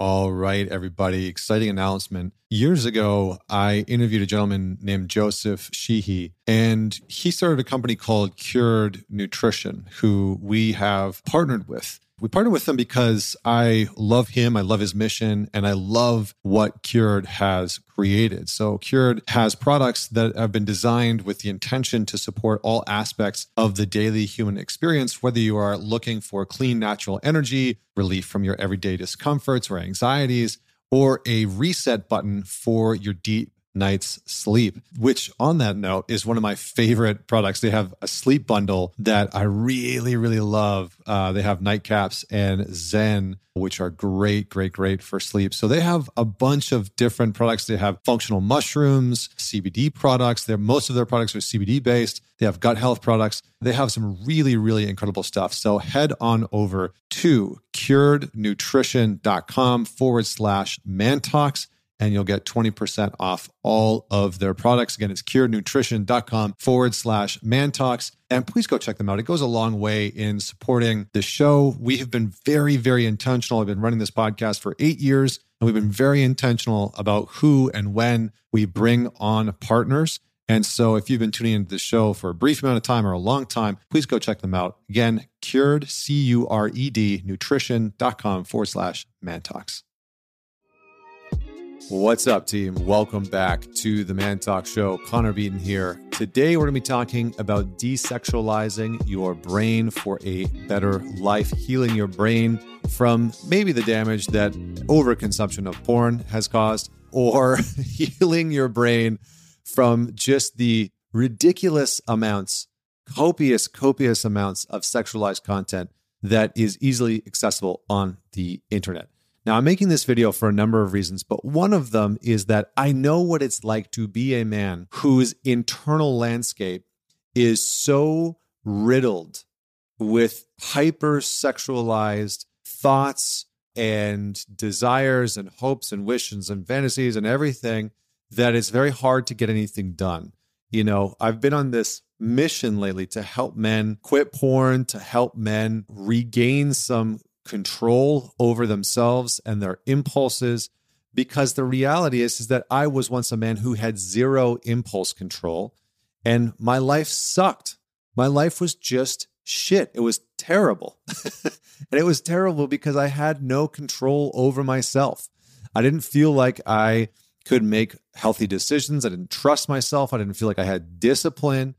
All right, everybody. Exciting announcement. Years ago, I interviewed a gentleman named Joseph Sheehy, and he started a company called Cured Nutrition, who we have partnered with. We partnered with them because I love him, I love his mission, and I love what Cured has created. So, Cured has products that have been designed with the intention to support all aspects of the daily human experience, whether you are looking for clean, natural energy, relief from your everyday discomforts or anxieties, or a reset button for your deep night's sleep, which on that note is one of my favorite products. They have a sleep bundle that I really, really love. Uh, they have nightcaps and Zen, which are great, great, great for sleep. So they have a bunch of different products. They have functional mushrooms, CBD products. They're, most of their products are CBD based. They have gut health products. They have some really, really incredible stuff. So head on over to curednutrition.com forward slash mantalks and you'll get 20% off all of their products. Again, it's curednutrition.com forward slash mantalks. And please go check them out. It goes a long way in supporting the show. We have been very, very intentional. I've been running this podcast for eight years, and we've been very intentional about who and when we bring on partners. And so if you've been tuning into the show for a brief amount of time or a long time, please go check them out. Again, cured, C U R E D, nutrition.com forward slash mantalks. What's up, team? Welcome back to the Man Talk Show. Connor Beaton here. Today, we're going to be talking about desexualizing your brain for a better life, healing your brain from maybe the damage that overconsumption of porn has caused, or healing your brain from just the ridiculous amounts, copious, copious amounts of sexualized content that is easily accessible on the internet. Now, I'm making this video for a number of reasons, but one of them is that I know what it's like to be a man whose internal landscape is so riddled with hyper-sexualized thoughts and desires and hopes and wishes and fantasies and everything that it's very hard to get anything done. You know, I've been on this mission lately to help men quit porn, to help men regain some control over themselves and their impulses because the reality is, is that I was once a man who had zero impulse control and my life sucked. My life was just shit. It was terrible. and it was terrible because I had no control over myself. I didn't feel like I could make healthy decisions. I didn't trust myself. I didn't feel like I had discipline.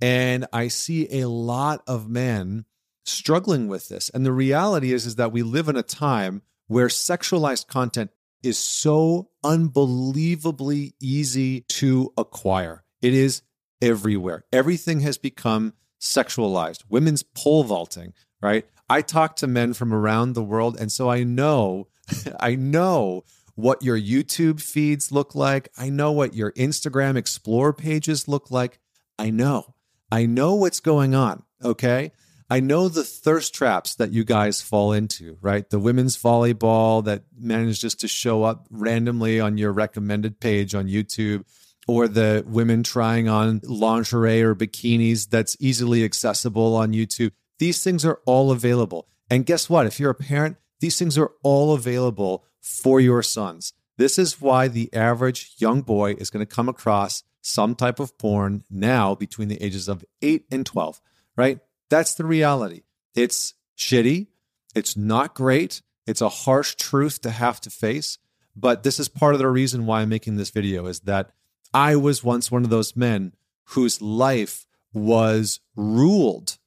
And I see a lot of men struggling with this. And the reality is, is that we live in a time where sexualized content is so unbelievably easy to acquire. It is everywhere. Everything has become sexualized. Women's pole vaulting, right? I talk to men from around the world, and so I know, I know what your YouTube feeds look like. I know what your Instagram explore pages look like. I know. I know what's going on. Okay. I know the thirst traps that you guys fall into, right? The women's volleyball that manages to show up randomly on your recommended page on YouTube, or the women trying on lingerie or bikinis that's easily accessible on YouTube. These things are all available. And guess what? If you're a parent, these things are all available for your sons. This is why the average young boy is going to come across some type of porn now between the ages of 8 and 12, right? That's the reality. It's shitty. It's not great. It's a harsh truth to have to face. But this is part of the reason why I'm making this video is that I was once one of those men whose life was ruled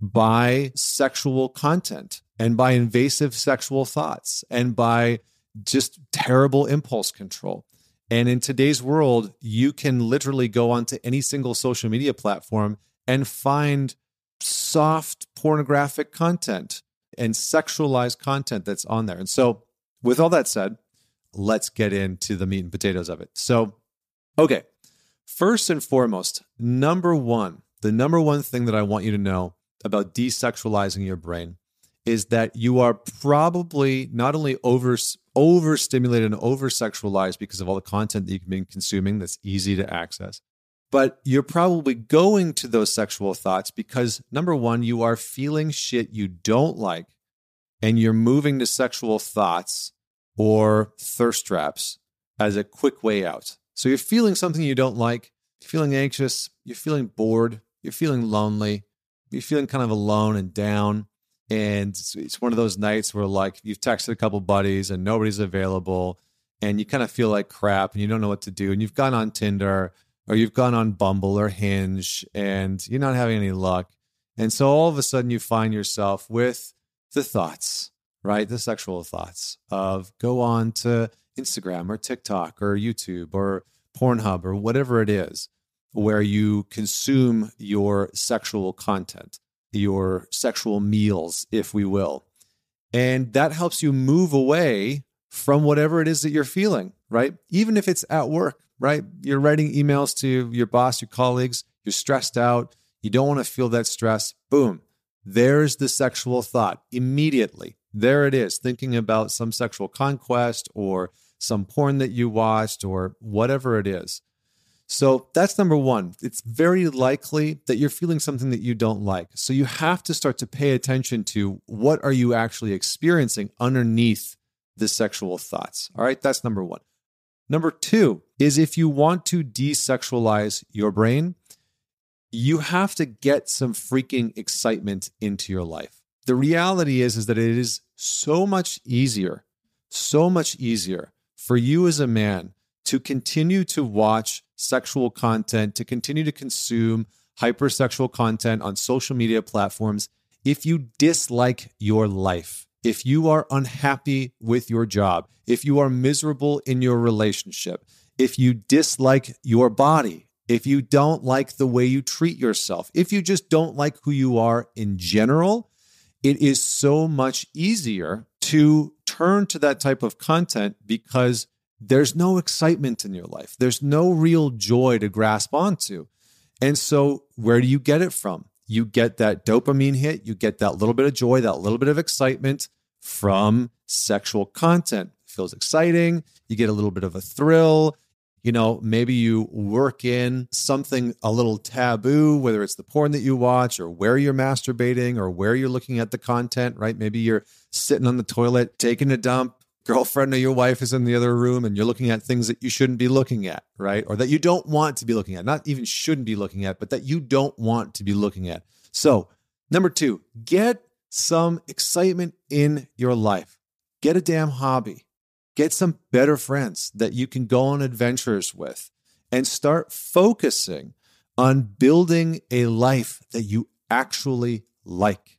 by sexual content and by invasive sexual thoughts and by just terrible impulse control. And in today's world, you can literally go onto any single social media platform and find soft pornographic content and sexualized content that's on there. And so, with all that said, let's get into the meat and potatoes of it. So, okay, first and foremost, number one, the number one thing that I want you to know about desexualizing your brain is that you are probably not only over overstimulated and over sexualized because of all the content that you've been consuming that's easy to access but you're probably going to those sexual thoughts because number one, you are feeling shit you don't like and you're moving to sexual thoughts or thirst traps as a quick way out. So you're feeling something you don't like, you're feeling anxious, you're feeling bored, you're feeling lonely, you're feeling kind of alone and down. And it's, it's one of those nights where, like, you've texted a couple buddies and nobody's available, and you kind of feel like crap and you don't know what to do. And you've gone on Tinder or you've gone on Bumble or Hinge and you're not having any luck. And so all of a sudden you find yourself with the thoughts, right? The sexual thoughts of go on to Instagram or TikTok or YouTube or Pornhub or whatever it is where you consume your sexual content, your sexual meals, if we will. And that helps you move away from whatever it is that you're feeling, right? Even if it's at work, right? You're writing emails to your boss, your colleagues, you're stressed out, you don't want to feel that stress. Boom, there's the sexual thought immediately. There it is, thinking about some sexual conquest or some porn that you watched or whatever it is. So that's number one. It's very likely that you're feeling something that you don't like. So you have to start to pay attention to what are you actually experiencing underneath the sexual thoughts. All right, that's number one. Number two is if you want to desexualize your brain, you have to get some freaking excitement into your life. The reality is, is that it is so much easier, so much easier for you as a man to continue to watch sexual content, to continue to consume hypersexual content on social media platforms if you dislike your life if you are unhappy with your job, if you are miserable in your relationship, if you dislike your body, if you don't like the way you treat yourself, if you just don't like who you are in general, it is so much easier to turn to that type of content because there's no excitement in your life. There's no real joy to grasp onto. And so, where do you get it from? You get that dopamine hit, you get that little bit of joy, that little bit of excitement from sexual content. It feels exciting, you get a little bit of a thrill. You know, maybe you work in something a little taboo, whether it's the porn that you watch or where you're masturbating or where you're looking at the content, right? Maybe you're sitting on the toilet, taking a dump, girlfriend or your wife is in the other room and you're looking at things that you shouldn't be looking at, right? Or that you don't want to be looking at, not even shouldn't be looking at, but that you don't want to be looking at. So, number two, get some excitement in your life. Get a damn hobby. Get some better friends that you can go on adventures with and start focusing on building a life that you actually like.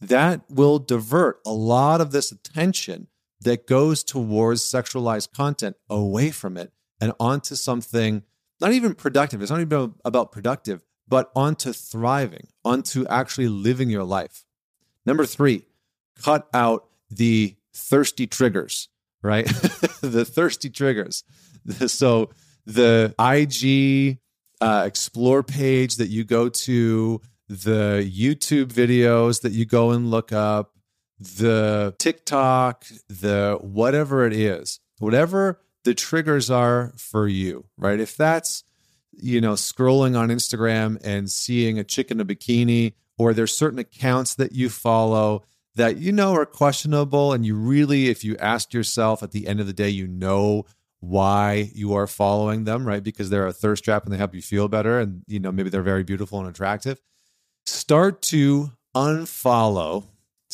That will divert a lot of this attention that goes towards sexualized content away from it and onto something not even productive. It's not even about productive, but onto thriving, onto actually living your life. Number three, cut out the thirsty triggers, right? the thirsty triggers. So the IG uh, explore page that you go to, the YouTube videos that you go and look up, the TikTok, the whatever it is, whatever the triggers are for you, right? If that's, you know, scrolling on Instagram and seeing a chick in a bikini, or there's certain accounts that you follow that you know are questionable, and you really, if you ask yourself at the end of the day, you know why you are following them, right? Because they're a thirst trap and they help you feel better, and you know maybe they're very beautiful and attractive. Start to unfollow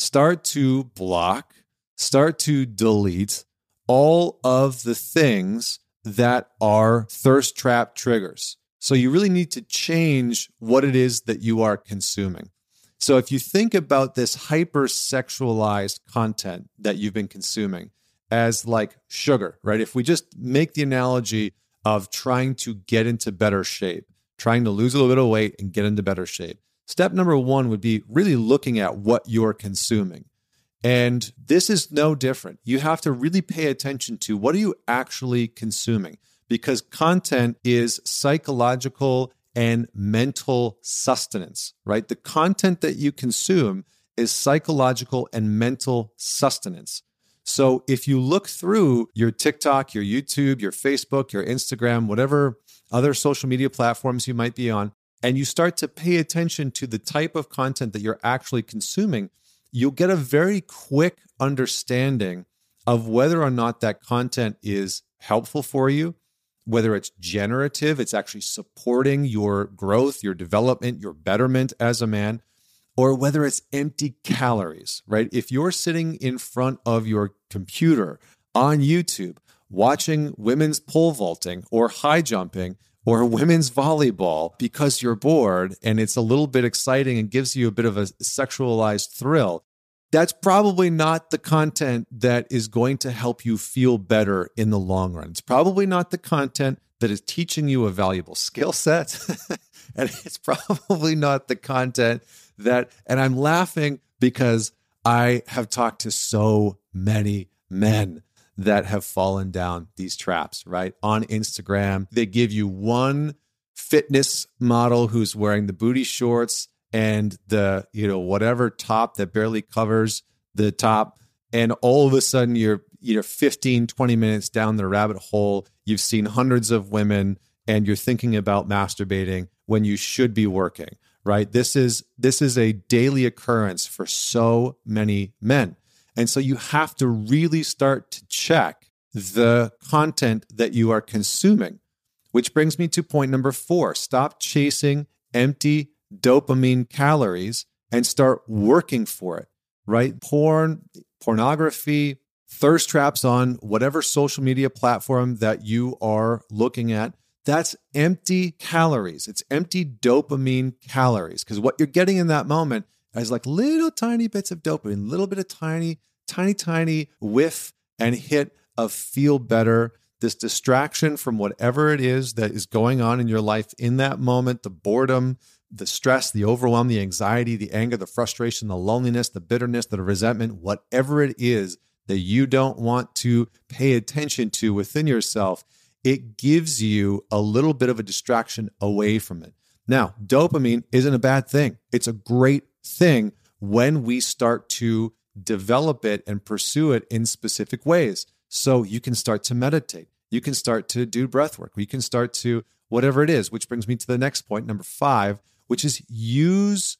start to block, start to delete all of the things that are thirst trap triggers. So you really need to change what it is that you are consuming. So if you think about this hypersexualized content that you've been consuming as like sugar, right? If we just make the analogy of trying to get into better shape, trying to lose a little bit of weight and get into better shape. Step number one would be really looking at what you're consuming. And this is no different. You have to really pay attention to what are you actually consuming because content is psychological and mental sustenance, right? The content that you consume is psychological and mental sustenance. So if you look through your TikTok, your YouTube, your Facebook, your Instagram, whatever other social media platforms you might be on, and you start to pay attention to the type of content that you're actually consuming, you'll get a very quick understanding of whether or not that content is helpful for you, whether it's generative, it's actually supporting your growth, your development, your betterment as a man, or whether it's empty calories, right? If you're sitting in front of your computer on YouTube watching women's pole vaulting or high jumping or women's volleyball because you're bored and it's a little bit exciting and gives you a bit of a sexualized thrill, that's probably not the content that is going to help you feel better in the long run. It's probably not the content that is teaching you a valuable skill set. and it's probably not the content that, and I'm laughing because I have talked to so many men that have fallen down these traps, right? On Instagram, they give you one fitness model who's wearing the booty shorts and the you know whatever top that barely covers the top. And all of a sudden you're you know 15 20 minutes down the rabbit hole you've seen hundreds of women and you're thinking about masturbating when you should be working right? This is this is a daily occurrence for so many men and so you have to really start to check the content that you are consuming which brings me to point number 4 stop chasing empty dopamine calories and start working for it, right? Porn, pornography, thirst traps on whatever social media platform that you are looking at. That's empty calories. It's empty dopamine calories because what you're getting in that moment is like little tiny bits of dopamine, little bit of tiny, tiny, tiny whiff and hit of feel better. This distraction from whatever it is that is going on in your life in that moment, the boredom, the stress, the overwhelm, the anxiety, the anger, the frustration, the loneliness, the bitterness, the resentment, whatever it is that you don't want to pay attention to within yourself, it gives you a little bit of a distraction away from it. Now, dopamine isn't a bad thing. It's a great thing when we start to develop it and pursue it in specific ways. So you can start to meditate. You can start to do breath work. You can start to whatever it is, which brings me to the next point, number five, which is use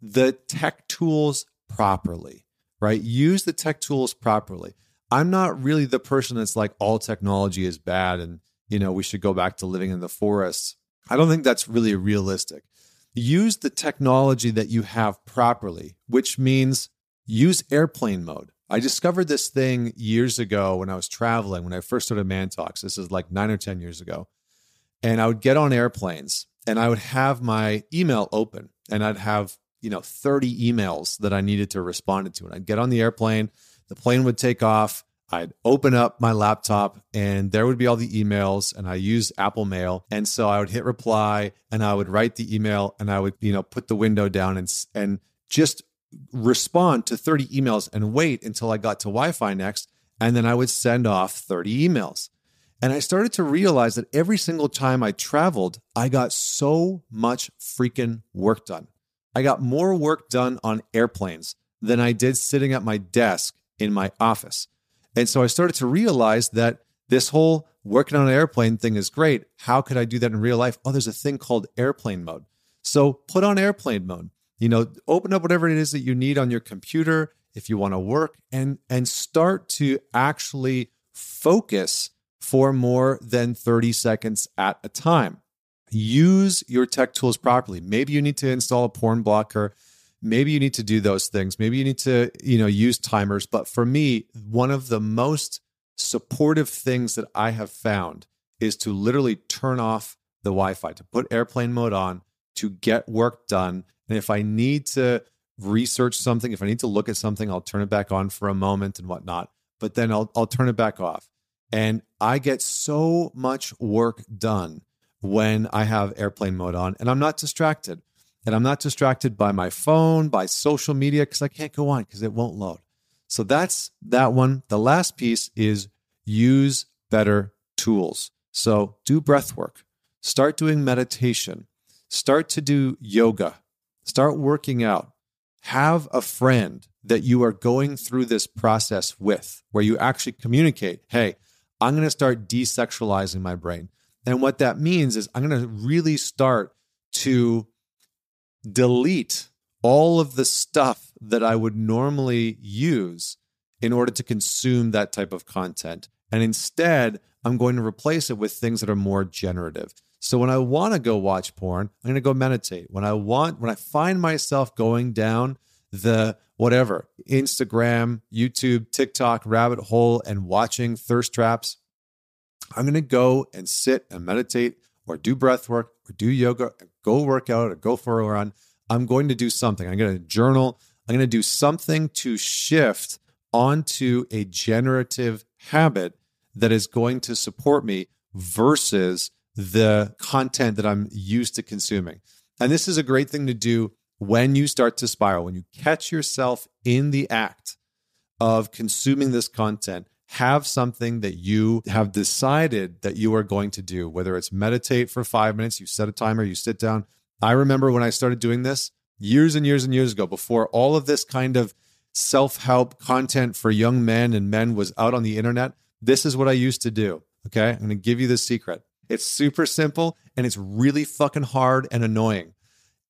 the tech tools properly, right? Use the tech tools properly. I'm not really the person that's like all technology is bad and you know we should go back to living in the forests. I don't think that's really realistic. Use the technology that you have properly, which means use airplane mode. I discovered this thing years ago when I was traveling, when I first started Man Talks. This is like nine or 10 years ago. And I would get on airplanes and I would have my email open and I'd have, you know, 30 emails that I needed to respond to. And I'd get on the airplane, the plane would take off, I'd open up my laptop and there would be all the emails and I use Apple Mail. And so I would hit reply and I would write the email and I would, you know, put the window down and and just respond to 30 emails and wait until I got to Wi-Fi next and then I would send off 30 emails. And I started to realize that every single time I traveled, I got so much freaking work done. I got more work done on airplanes than I did sitting at my desk in my office. And so I started to realize that this whole working on an airplane thing is great. How could I do that in real life? Oh, there's a thing called airplane mode. So put on airplane mode. You know, open up whatever it is that you need on your computer if you want to work and and start to actually focus for more than 30 seconds at a time. Use your tech tools properly. Maybe you need to install a porn blocker. Maybe you need to do those things. Maybe you need to, you know, use timers. But for me, one of the most supportive things that I have found is to literally turn off the Wi-Fi, to put airplane mode on, to get work done. And if I need to research something, if I need to look at something, I'll turn it back on for a moment and whatnot. But then I'll I'll turn it back off. And I get so much work done when I have airplane mode on and I'm not distracted. And I'm not distracted by my phone, by social media, because I can't go on because it won't load. So that's that one. The last piece is use better tools. So do breath work, start doing meditation, start to do yoga, start working out. Have a friend that you are going through this process with where you actually communicate, hey, I'm going to start desexualizing my brain. And what that means is I'm going to really start to delete all of the stuff that I would normally use in order to consume that type of content. And instead, I'm going to replace it with things that are more generative. So when I want to go watch porn, I'm going to go meditate. When I want, when I find myself going down the whatever, Instagram, YouTube, TikTok rabbit hole and watching thirst traps, I'm going to go and sit and meditate or do breath work or do yoga, go work out or go for a run. I'm going to do something. I'm going to journal. I'm going to do something to shift onto a generative habit that is going to support me versus the content that I'm used to consuming. And this is a great thing to do when you start to spiral, when you catch yourself in the act of consuming this content, have something that you have decided that you are going to do, whether it's meditate for five minutes, you set a timer, you sit down. I remember when I started doing this years and years and years ago, before all of this kind of self help content for young men and men was out on the internet. This is what I used to do. Okay. I'm going to give you the secret. It's super simple and it's really fucking hard and annoying.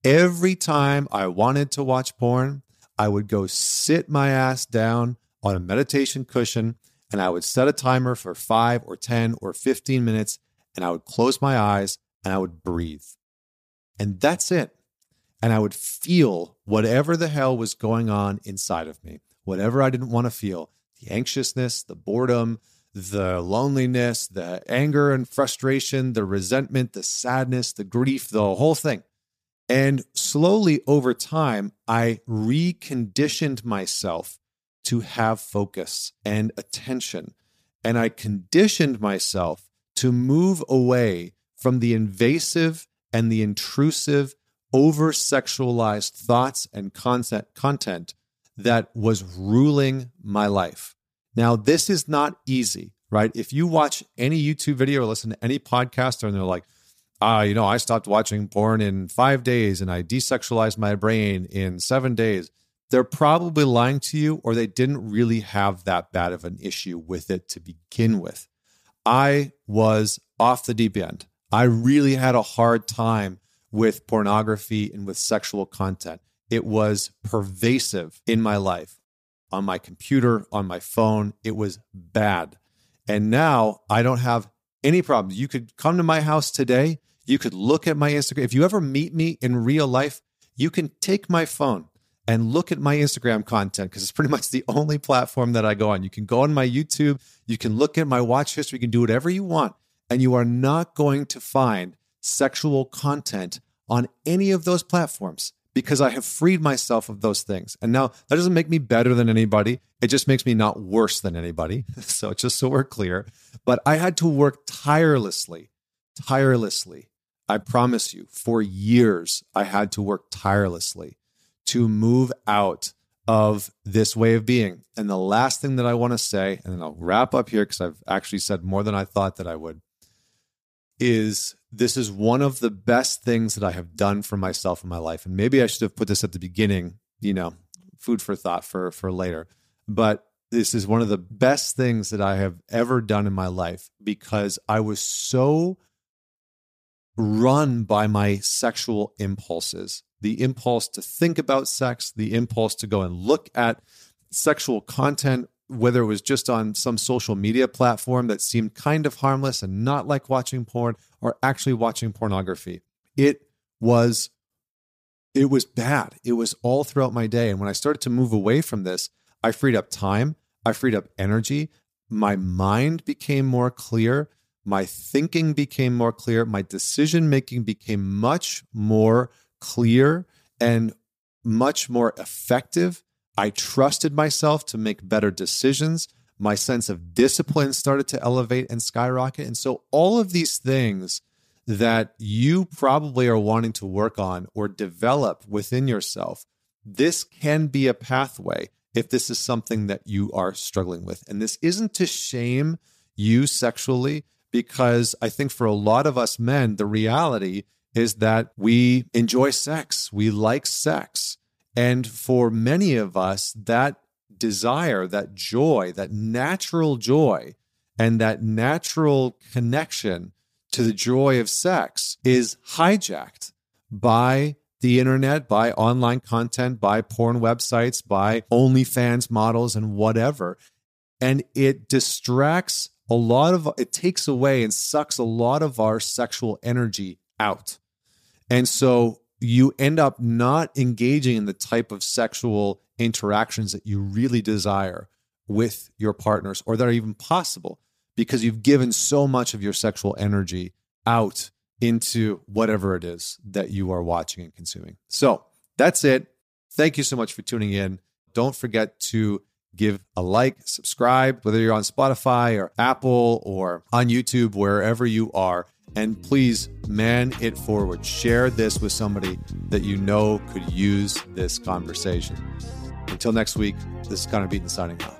Every time I wanted to watch porn, I would go sit my ass down on a meditation cushion and I would set a timer for five or 10 or 15 minutes and I would close my eyes and I would breathe. And that's it. And I would feel whatever the hell was going on inside of me, whatever I didn't want to feel the anxiousness, the boredom, the loneliness, the anger and frustration, the resentment, the sadness, the grief, the whole thing. And slowly over time, I reconditioned myself to have focus and attention. And I conditioned myself to move away from the invasive and the intrusive, over sexualized thoughts and content, content that was ruling my life. Now, this is not easy, right? If you watch any YouTube video or listen to any podcaster and they're like, ah, you know, I stopped watching porn in five days and I desexualized my brain in seven days. They're probably lying to you or they didn't really have that bad of an issue with it to begin with. I was off the deep end. I really had a hard time with pornography and with sexual content. It was pervasive in my life on my computer, on my phone. It was bad. And now I don't have any problems. You could come to my house today you could look at my Instagram. If you ever meet me in real life, you can take my phone and look at my Instagram content because it's pretty much the only platform that I go on. You can go on my YouTube, you can look at my watch history, you can do whatever you want, and you are not going to find sexual content on any of those platforms because I have freed myself of those things. And now that doesn't make me better than anybody. It just makes me not worse than anybody. So just so we're clear, but I had to work tirelessly, tirelessly I promise you, for years, I had to work tirelessly to move out of this way of being. And the last thing that I want to say, and then I'll wrap up here because I've actually said more than I thought that I would, is this is one of the best things that I have done for myself in my life. And maybe I should have put this at the beginning, you know, food for thought for for later. But this is one of the best things that I have ever done in my life because I was so run by my sexual impulses the impulse to think about sex, the impulse to go and look at sexual content, whether it was just on some social media platform that seemed kind of harmless and not like watching porn or actually watching pornography. It was it was bad. It was all throughout my day and when I started to move away from this, I freed up time, I freed up energy, my mind became more clear, my thinking became more clear, my decision making became much more clear and much more effective. I trusted myself to make better decisions. My sense of discipline started to elevate and skyrocket. And so, all of these things that you probably are wanting to work on or develop within yourself, this can be a pathway if this is something that you are struggling with. And this isn't to shame you sexually because I think for a lot of us men, the reality is that we enjoy sex, we like sex. And for many of us, that desire, that joy, that natural joy, and that natural connection to the joy of sex is hijacked by the internet, by online content, by porn websites, by OnlyFans models, and whatever. And it distracts a lot of, it takes away and sucks a lot of our sexual energy out. And so you end up not engaging in the type of sexual interactions that you really desire with your partners or that are even possible because you've given so much of your sexual energy out into whatever it is that you are watching and consuming. So that's it. Thank you so much for tuning in. Don't forget to give a like, subscribe, whether you're on Spotify or Apple or on YouTube, wherever you are. And please man it forward. Share this with somebody that you know could use this conversation. Until next week, this is Connor Beaton signing off.